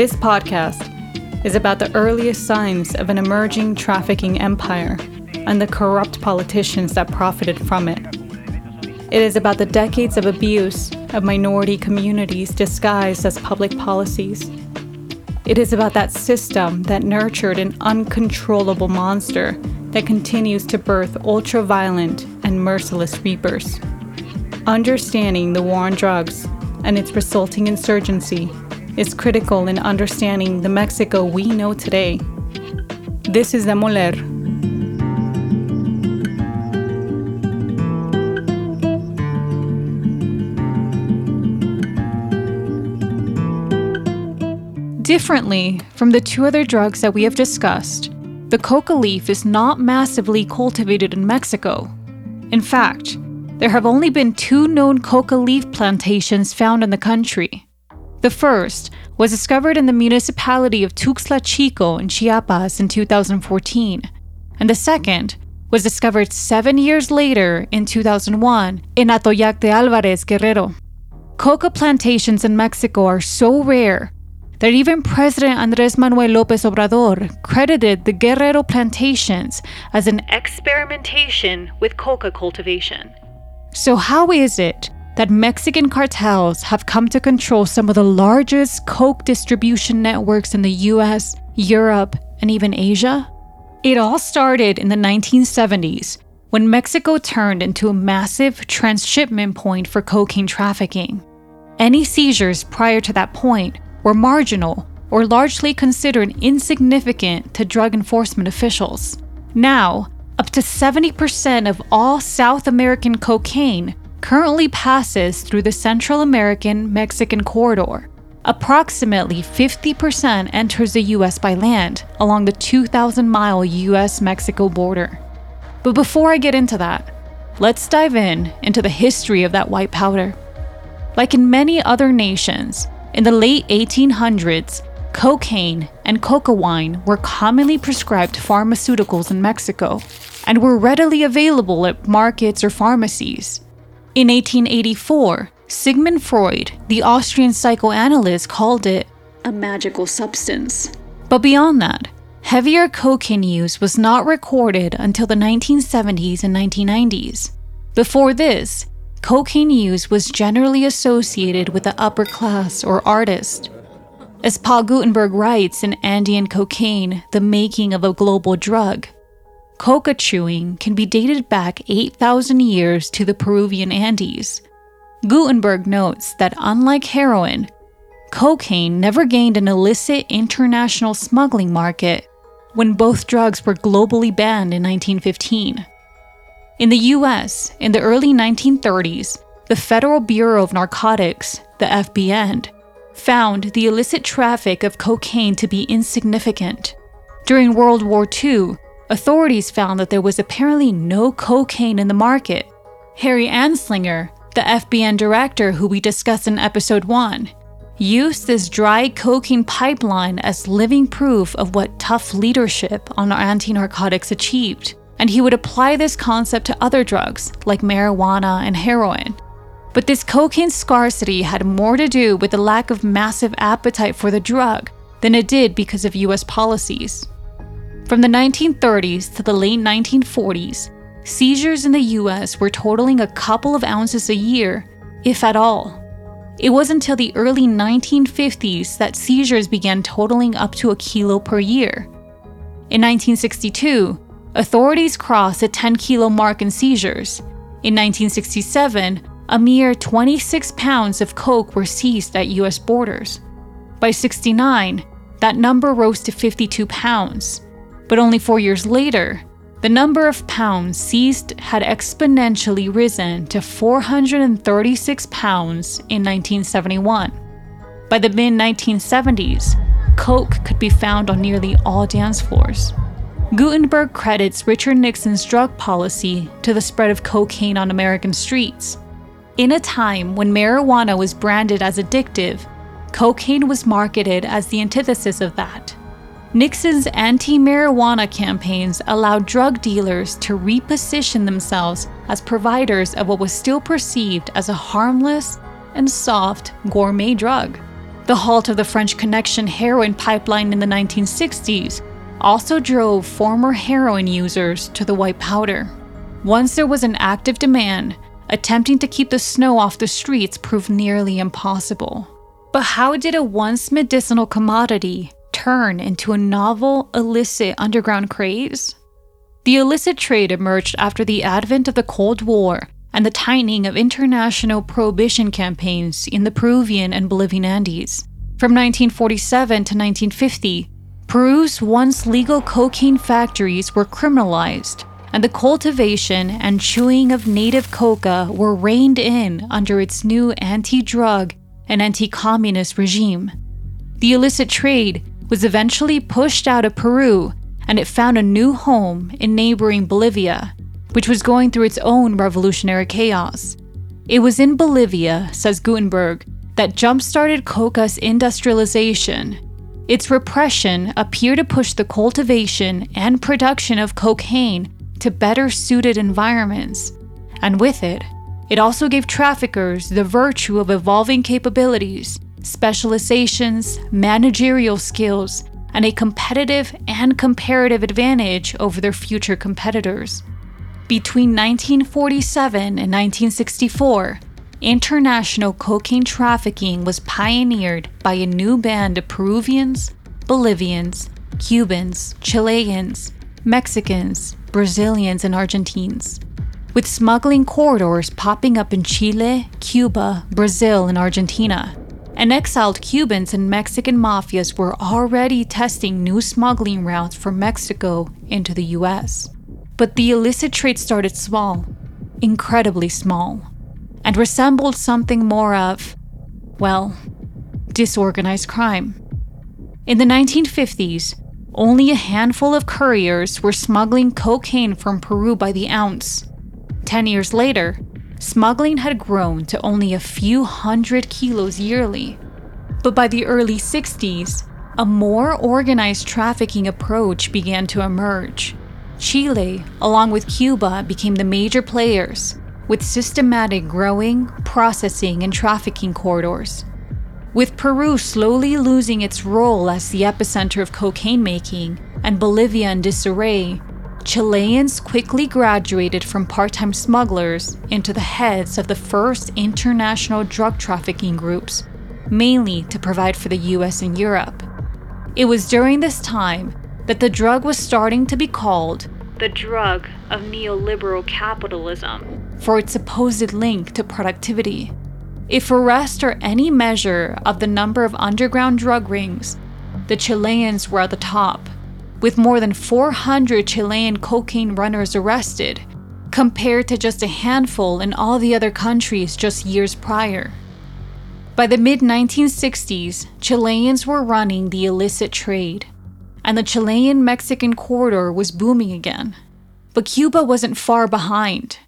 This podcast is about the earliest signs of an emerging trafficking empire and the corrupt politicians that profited from it. It is about the decades of abuse of minority communities disguised as public policies. It is about that system that nurtured an uncontrollable monster that continues to birth ultra violent and merciless reapers. Understanding the war on drugs and its resulting insurgency is critical in understanding the Mexico we know today. This is the Demoler. Differently from the two other drugs that we have discussed, the coca leaf is not massively cultivated in Mexico. In fact, there have only been two known coca leaf plantations found in the country. The first was discovered in the municipality of Tuxtla Chico in Chiapas in 2014, and the second was discovered seven years later in 2001 in Atoyac de Alvarez, Guerrero. Coca plantations in Mexico are so rare that even President Andres Manuel Lopez Obrador credited the Guerrero plantations as an experimentation with coca cultivation. So, how is it that Mexican cartels have come to control some of the largest coke distribution networks in the US, Europe, and even Asia? It all started in the 1970s when Mexico turned into a massive transshipment point for cocaine trafficking. Any seizures prior to that point were marginal or largely considered insignificant to drug enforcement officials. Now, up to 70% of all South American cocaine currently passes through the Central American Mexican corridor. Approximately 50% enters the US by land along the 2,000 mile US Mexico border. But before I get into that, let's dive in into the history of that white powder. Like in many other nations, in the late 1800s, cocaine and coca wine were commonly prescribed pharmaceuticals in Mexico and were readily available at markets or pharmacies. In 1884, Sigmund Freud, the Austrian psychoanalyst, called it a magical substance. But beyond that, heavier cocaine use was not recorded until the 1970s and 1990s. Before this, cocaine use was generally associated with the upper class or artist. As Paul Gootenberg writes in Andean Cocaine, The Making of a Global Drug, Coca chewing can be dated back 8,000 years to the Peruvian Andes. Gootenberg notes that unlike heroin, cocaine never gained an illicit international smuggling market when both drugs were globally banned in 1915. In the US, in the early 1930s, the Federal Bureau of Narcotics, the FBN, found the illicit traffic of cocaine to be insignificant. During World War II, authorities found that there was apparently no cocaine in the market. Harry Anslinger, the FBN director who we discussed in episode 1, used this dry cocaine pipeline as living proof of what tough leadership on anti narcotics achieved. And he would apply this concept to other drugs like marijuana and heroin. But this cocaine scarcity had more to do with the lack of massive appetite for the drug than it did because of US policies. From the 1930s to the late 1940s, seizures in the US were totaling a couple of ounces a year, if at all. It was until the early 1950s that seizures began totaling up to a kilo per year. In 1962, authorities crossed the 10 kilo mark in seizures. In 1967, a mere 26 pounds of coke were seized at US borders. By 69, that number rose to 52 pounds. But only four years later, the number of pounds seized had exponentially risen to 436 pounds in 1971. By the mid 1970s, coke could be found on nearly all dance floors. Gootenberg credits Richard Nixon's drug policy to the spread of cocaine on American streets. In a time when marijuana was branded as addictive, cocaine was marketed as the antithesis of that. Nixon's anti marijuana campaigns allowed drug dealers to reposition themselves as providers of what was still perceived as a harmless and soft gourmet drug. The halt of the French Connection heroin pipeline in the 1960s also drove former heroin users to the white powder. Once there was an active demand, attempting to keep the snow off the streets proved nearly impossible. But how did a once medicinal commodity turn into a novel, illicit underground craze? The illicit trade emerged after the advent of the Cold War and the tightening of international prohibition campaigns in the Peruvian and Bolivian Andes. From 1947 to 1950, Peru's once legal cocaine factories were criminalized, and the cultivation and chewing of native coca were reined in under its new anti drug and anti communist regime. The illicit trade was eventually pushed out of Peru and it found a new home in neighboring Bolivia, which was going through its own revolutionary chaos. It was in Bolivia, says Gootenberg, that jump started coca's industrialization. Its repression appeared to push the cultivation and production of cocaine to better suited environments, and with it, it also gave traffickers the virtue of evolving capabilities, specializations, managerial skills, and a competitive and comparative advantage over their future competitors. Between 1947 and 1964, international cocaine trafficking was pioneered by a new band of Peruvians, Bolivians, Cubans, Chileans, Mexicans, Brazilians, and Argentines, with smuggling corridors popping up in Chile, Cuba, Brazil, and Argentina. And exiled Cubans and Mexican mafias were already testing new smuggling routes from Mexico into the US. But the illicit trade started small, incredibly small, and resembled something more of, well, disorganized crime. In the 1950s, only a handful of couriers were smuggling cocaine from Peru by the ounce. Ten years later, smuggling had grown to only a few hundred kilos yearly. But by the early 60s, a more organized trafficking approach began to emerge. Chile, along with Cuba, became the major players, with systematic growing, processing, and trafficking corridors. With Peru slowly losing its role as the epicenter of cocaine making and Bolivia in disarray, Chileans quickly graduated from part time smugglers into the heads of the first international drug trafficking groups, mainly to provide for the US and Europe. It was during this time that the drug was starting to be called the drug of neoliberal capitalism for its supposed link to productivity. If arrest or any measure of the number of underground drug rings, the Chileans were at the top, with more than 400 Chilean cocaine runners arrested, compared to just a handful in all the other countries just years prior. By the mid 1960s, Chileans were running the illicit trade, and the Chilean Mexican corridor was booming again. But Cuba wasn't far behind.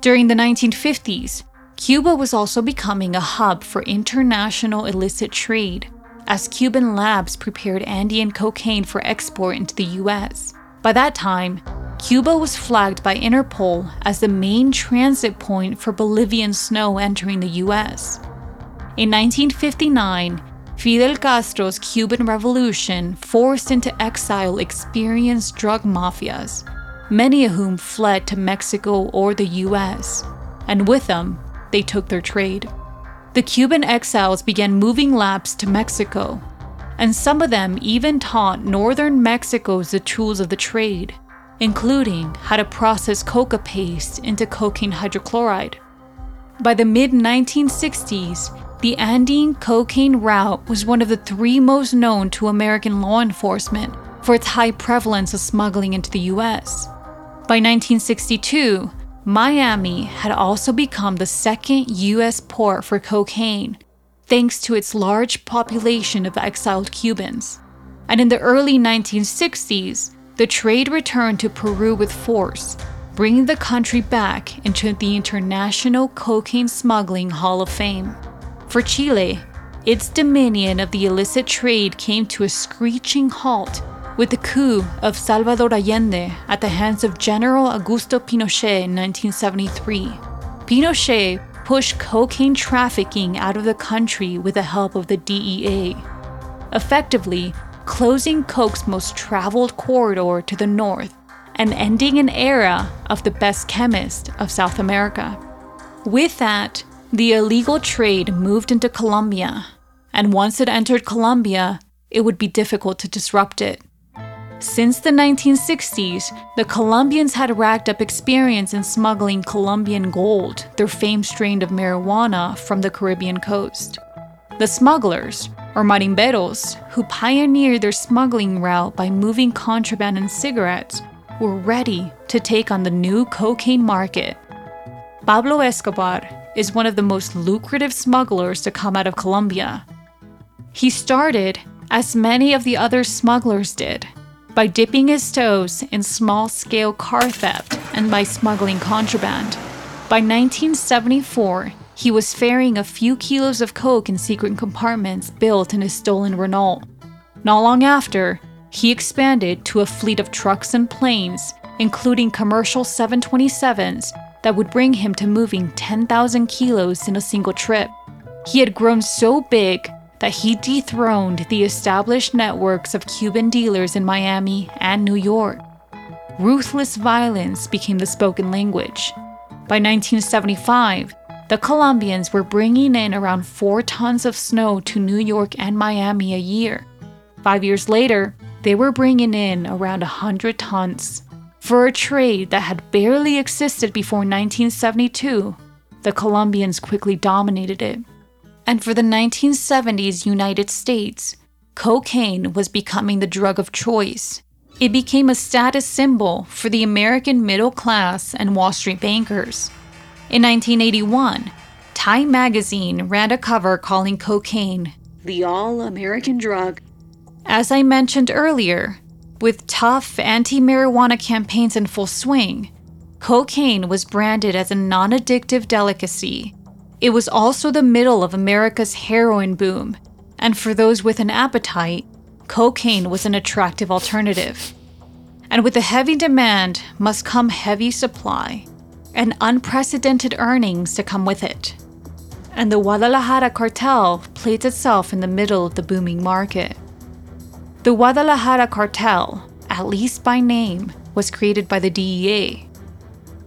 During the 1950s, Cuba was also becoming a hub for international illicit trade, as Cuban labs prepared Andean cocaine for export into the US. By that time, Cuba was flagged by Interpol as the main transit point for Bolivian snow entering the US. In 1959, Fidel Castro's Cuban Revolution forced into exile experienced drug mafias, many of whom fled to Mexico or the US, and with them, they took their trade. The Cuban exiles began moving labs to Mexico, and some of them even taught northern Mexicos the tools of the trade, including how to process coca paste into cocaine hydrochloride. By the mid 1960s, the Andean cocaine route was one of the three most known to American law enforcement for its high prevalence of smuggling into the US. By 1962, Miami had also become the second US port for cocaine, thanks to its large population of exiled Cubans. And in the early 1960s, the trade returned to Peru with force, bringing the country back into the International Cocaine Smuggling Hall of Fame. For Chile, its dominion of the illicit trade came to a screeching halt with the coup of Salvador Allende at the hands of General Augusto Pinochet in 1973. Pinochet pushed cocaine trafficking out of the country with the help of the DEA, effectively closing coke's most traveled corridor to the north and ending an era of the best chemist of South America. With that, the illegal trade moved into Colombia, and once it entered Colombia, it would be difficult to disrupt it. Since the 1960s, the Colombians had racked up experience in smuggling Colombian gold, their famed strain of marijuana, from the Caribbean coast. The smugglers, or marimberos, who pioneered their smuggling route by moving contraband and cigarettes, were ready to take on the new cocaine market. Pablo Escobar is one of the most lucrative smugglers to come out of Colombia. He started, as many of the other smugglers did, by dipping his toes in small scale car theft and by smuggling contraband. By 1974, he was ferrying a few kilos of coke in secret compartments built in his stolen Renault. Not long after, he expanded to a fleet of trucks and planes, including commercial 727s, that would bring him to moving 10,000 kilos in a single trip. He had grown so big that he dethroned the established networks of Cuban dealers in Miami and New York. Ruthless violence became the spoken language. By 1975, the Colombians were bringing in around four tons of snow to New York and Miami a year. Five years later, they were bringing in around 100 tons. For a trade that had barely existed before 1972, the Colombians quickly dominated it. And for the 1970s United States, cocaine was becoming the drug of choice. It became a status symbol for the American middle class and Wall Street bankers. In 1981, Time magazine ran a cover calling cocaine the all American drug. As I mentioned earlier, with tough anti marijuana campaigns in full swing, cocaine was branded as a non addictive delicacy it was also the middle of America's heroin boom, and for those with an appetite, cocaine was an attractive alternative. And with the heavy demand must come heavy supply and unprecedented earnings to come with it. And the Guadalajara cartel placed itself in the middle of the booming market. The Guadalajara cartel, at least by name, was created by the DEA.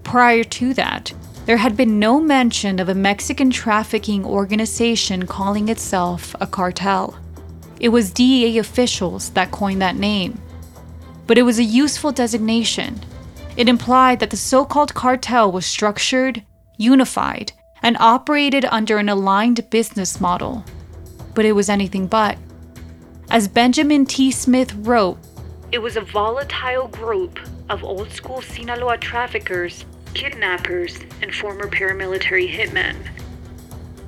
Prior to that, there had been no mention of a Mexican trafficking organization calling itself a cartel. It was DEA officials that coined that name. But it was a useful designation. It implied that the so called cartel was structured, unified, and operated under an aligned business model. But it was anything but. As Benjamin T. Smith wrote, it was a volatile group of old school Sinaloa traffickers kidnappers, and former paramilitary hitmen.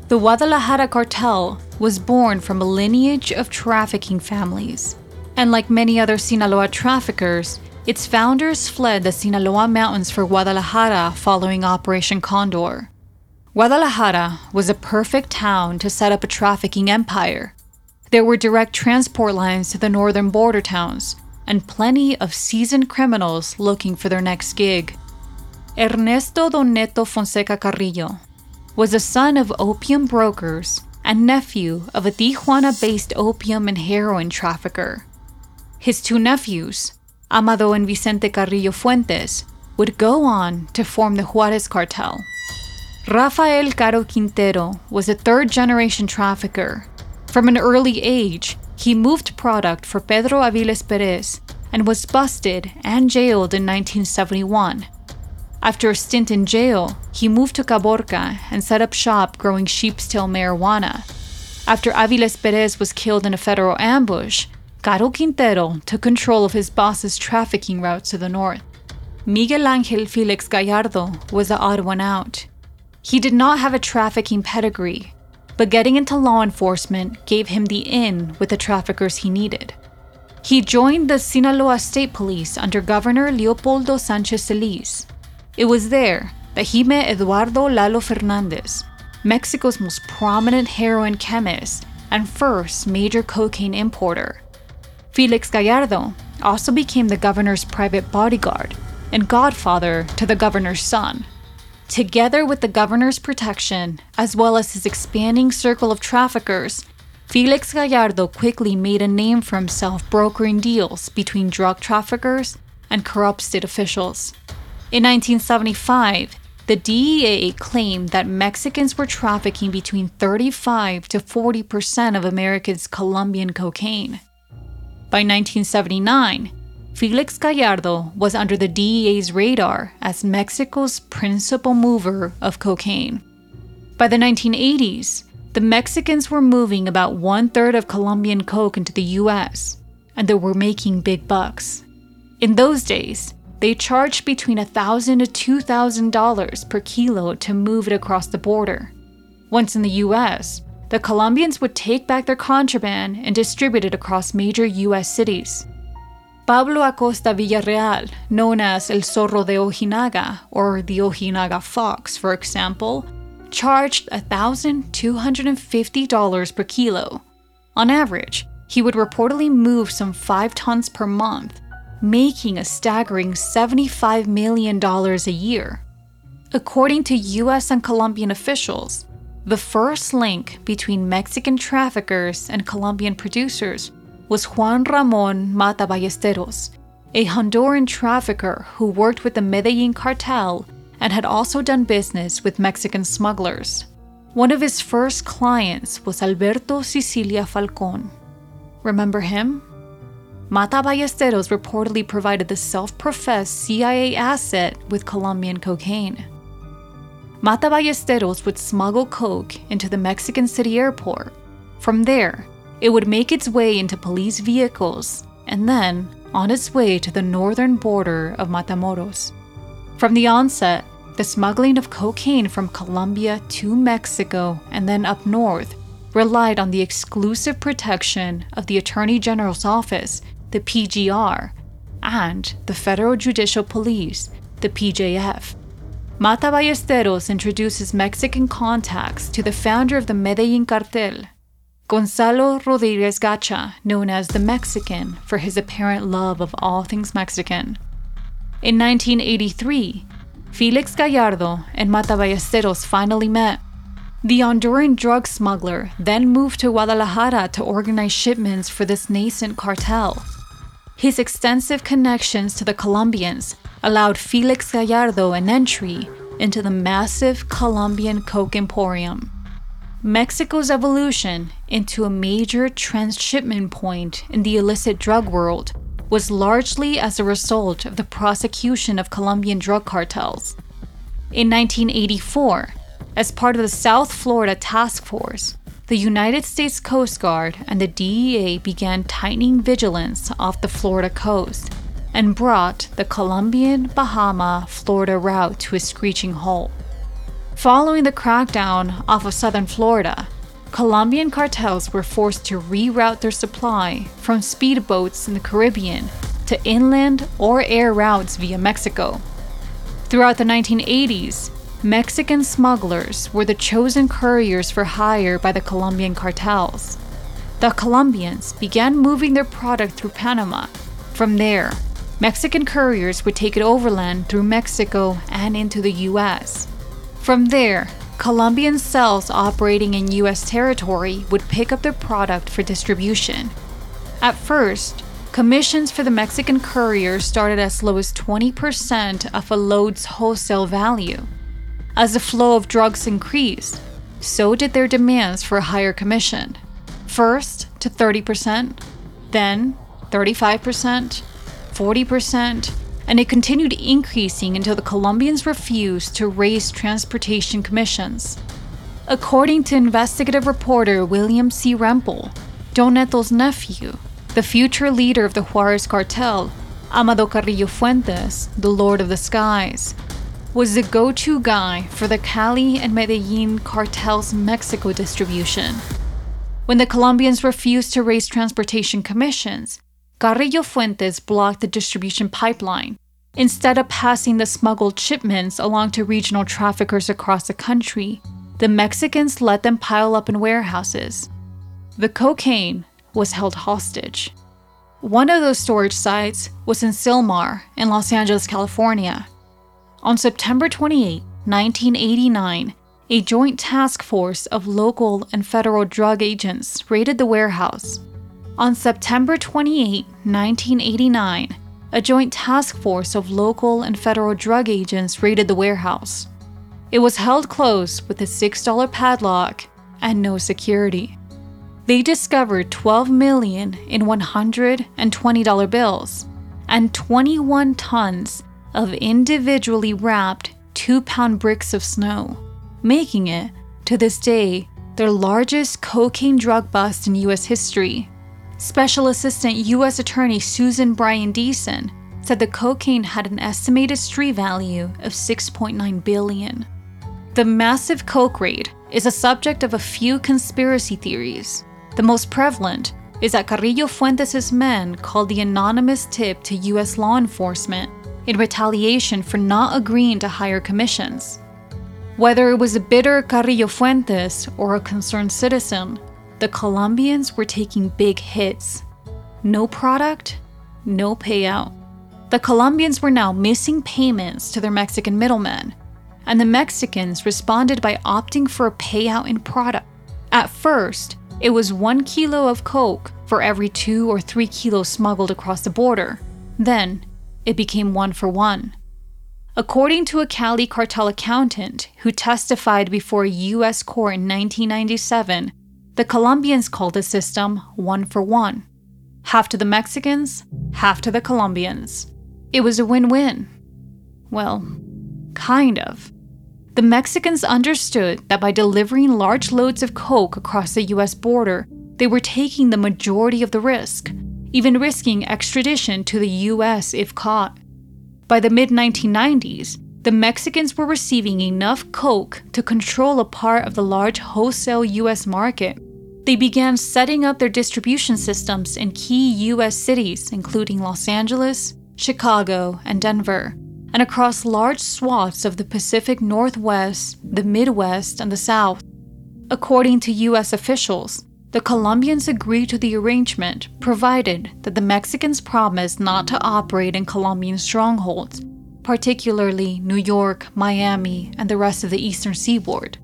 The Guadalajara cartel was born from a lineage of trafficking families, and like many other Sinaloa traffickers, its founders fled the Sinaloa mountains for Guadalajara following Operation Condor. Guadalajara was a perfect town to set up a trafficking empire. There were direct transport lines to the northern border towns, and plenty of seasoned criminals looking for their next gig. Ernesto Don Neto Fonseca Carrillo was the son of opium brokers and nephew of a Tijuana based opium and heroin trafficker. His two nephews, Amado and Vicente Carrillo Fuentes, would go on to form the Juarez cartel. Rafael Caro Quintero was a third generation trafficker. From an early age, he moved product for Pedro Aviles Perez and was busted and jailed in 1971 after a stint in jail, he moved to Caborca and set up shop growing sheep's tail marijuana. After Aviles Perez was killed in a federal ambush, Caro Quintero took control of his boss's trafficking route to the north. Miguel Angel Felix Gallardo was the odd one out. He did not have a trafficking pedigree, but getting into law enforcement gave him the in with the traffickers he needed. He joined the Sinaloa State Police under Governor Leopoldo Sanchez Celis it was there that he met Eduardo Lalo Fernandez, Mexico's most prominent heroin chemist and first major cocaine importer. Felix Gallardo also became the governor's private bodyguard and godfather to the governor's son. Together with the governor's protection, as well as his expanding circle of traffickers, Felix Gallardo quickly made a name for himself brokering deals between drug traffickers and corrupt state officials. In 1975, the DEA claimed that Mexicans were trafficking between 35 to 40 percent of America's Colombian cocaine. By 1979, Felix Gallardo was under the DEA's radar as Mexico's principal mover of cocaine. By the 1980s, the Mexicans were moving about one third of Colombian coke into the US, and they were making big bucks. In those days, they charged between 1,000 to $2,000 per kilo to move it across the border. Once in the US, the Colombians would take back their contraband and distribute it across major US cities. Pablo Acosta Villarreal, known as El Zorro de Ojinaga or the Ojinaga Fox, for example, charged $1,250 per kilo. On average, he would reportedly move some 5 tons per month, making a staggering $75 million a year. According to US and Colombian officials, the first link between Mexican traffickers and Colombian producers was Juan Ramon Mata Ballesteros, a Honduran trafficker who worked with the Medellin cartel and had also done business with Mexican smugglers. One of his first clients was Alberto Sicilia Falcon. Remember him? Mata Ballesteros reportedly provided the self professed CIA asset with Colombian cocaine. Mata Ballesteros would smuggle coke into the Mexican City airport. From there, it would make its way into police vehicles and then on its way to the northern border of Matamoros. From the onset, the smuggling of cocaine from Colombia to Mexico and then up north relied on the exclusive protection of the Attorney General's office the PGR, and the Federal Judicial Police, the PJF. Mata Ballesteros introduces Mexican contacts to the founder of the Medellin cartel, Gonzalo Rodriguez Gacha, known as the Mexican for his apparent love of all things Mexican. In 1983, Felix Gallardo and Mata Ballesteros finally met. The Honduran drug smuggler then moved to Guadalajara to organize shipments for this nascent cartel. His extensive connections to the Colombians allowed Felix Gallardo an entry into the massive Colombian Coke Emporium. Mexico's evolution into a major transshipment point in the illicit drug world was largely as a result of the prosecution of Colombian drug cartels. In 1984, as part of the South Florida Task Force, the United States Coast Guard and the DEA began tightening vigilance off the Florida coast and brought the Colombian Bahama Florida route to a screeching halt. Following the crackdown off of southern Florida, Colombian cartels were forced to reroute their supply from speedboats in the Caribbean to inland or air routes via Mexico. Throughout the 1980s, Mexican smugglers were the chosen couriers for hire by the Colombian cartels. The Colombians began moving their product through Panama. From there, Mexican couriers would take it overland through Mexico and into the US. From there, Colombian cells operating in US territory would pick up their product for distribution. At first, commissions for the Mexican couriers started as low as 20% of a load's wholesale value. As the flow of drugs increased, so did their demands for a higher commission. First to 30%, then 35%, 40%, and it continued increasing until the Colombians refused to raise transportation commissions. According to investigative reporter William C. Rempel, Don Neto's nephew, the future leader of the Juarez cartel, Amado Carrillo Fuentes, the Lord of the Skies, was the go to guy for the Cali and Medellin cartel's Mexico distribution. When the Colombians refused to raise transportation commissions, Carrillo Fuentes blocked the distribution pipeline. Instead of passing the smuggled shipments along to regional traffickers across the country, the Mexicans let them pile up in warehouses. The cocaine was held hostage. One of those storage sites was in Sylmar in Los Angeles, California. On September 28, 1989, a joint task force of local and federal drug agents raided the warehouse. On September 28, 1989, a joint task force of local and federal drug agents raided the warehouse. It was held closed with a $6 padlock and no security. They discovered 12 million in $120 bills and 21 tons of individually wrapped 2-pound bricks of snow, making it to this day their largest cocaine drug bust in US history. Special Assistant U.S. Attorney Susan Bryan Deason said the cocaine had an estimated street value of 6.9 billion. The massive coke raid is a subject of a few conspiracy theories. The most prevalent is that Carrillo Fuentes' men called the anonymous tip to U.S. law enforcement in retaliation for not agreeing to higher commissions. Whether it was a bitter Carrillo Fuentes or a concerned citizen, the Colombians were taking big hits. No product, no payout. The Colombians were now missing payments to their Mexican middlemen, and the Mexicans responded by opting for a payout in product. At first, it was one kilo of coke for every two or three kilos smuggled across the border. Then, it became one for one. According to a Cali cartel accountant who testified before a U.S. court in 1997, the Colombians called the system one for one half to the Mexicans, half to the Colombians. It was a win win. Well, kind of. The Mexicans understood that by delivering large loads of coke across the US border, they were taking the majority of the risk, even risking extradition to the US if caught. By the mid 1990s, the Mexicans were receiving enough coke to control a part of the large wholesale US market they began setting up their distribution systems in key US cities, including Los Angeles, Chicago, and Denver, and across large swaths of the Pacific Northwest, the Midwest, and the South. According to US officials, the Colombians agreed to the arrangement provided that the Mexicans promised not to operate in Colombian strongholds, particularly New York, Miami, and the rest of the eastern seaboard.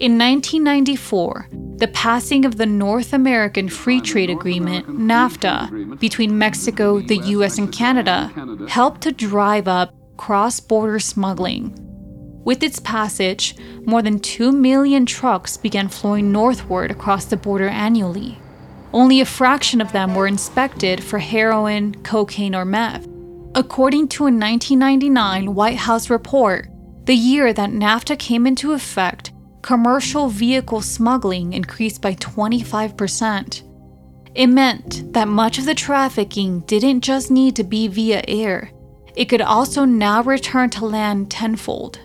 In 1994, the passing of the North American Free Trade Agreement, NAFTA, between Mexico, the US, and Canada helped to drive up cross border smuggling. With its passage, more than 2 million trucks began flowing northward across the border annually. Only a fraction of them were inspected for heroin, cocaine, or meth. According to a 1999 White House report, the year that NAFTA came into effect, commercial vehicle smuggling increased by 25%. It meant that much of the trafficking didn't just need to be via air, it could also now return to land tenfold.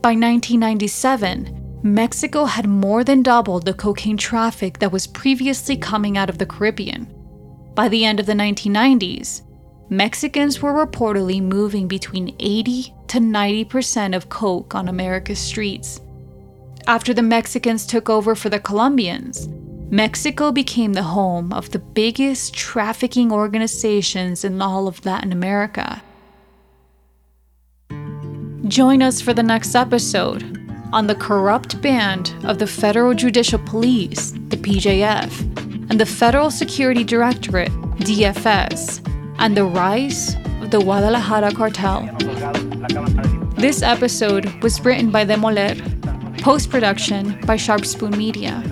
By 1997, Mexico had more than doubled the cocaine traffic that was previously coming out of the Caribbean. By the end of the 1990s, Mexicans were reportedly moving between 80 to 90% of coke on America's streets. After the Mexicans took over for the Colombians, Mexico became the home of the biggest trafficking organizations in all of Latin America. Join us for the next episode on the corrupt band of the Federal Judicial Police, the PJF, and the Federal Security Directorate, DFS, and the rise of the Guadalajara cartel. This episode was written by Demoler Post production by Sharp Spoon Media.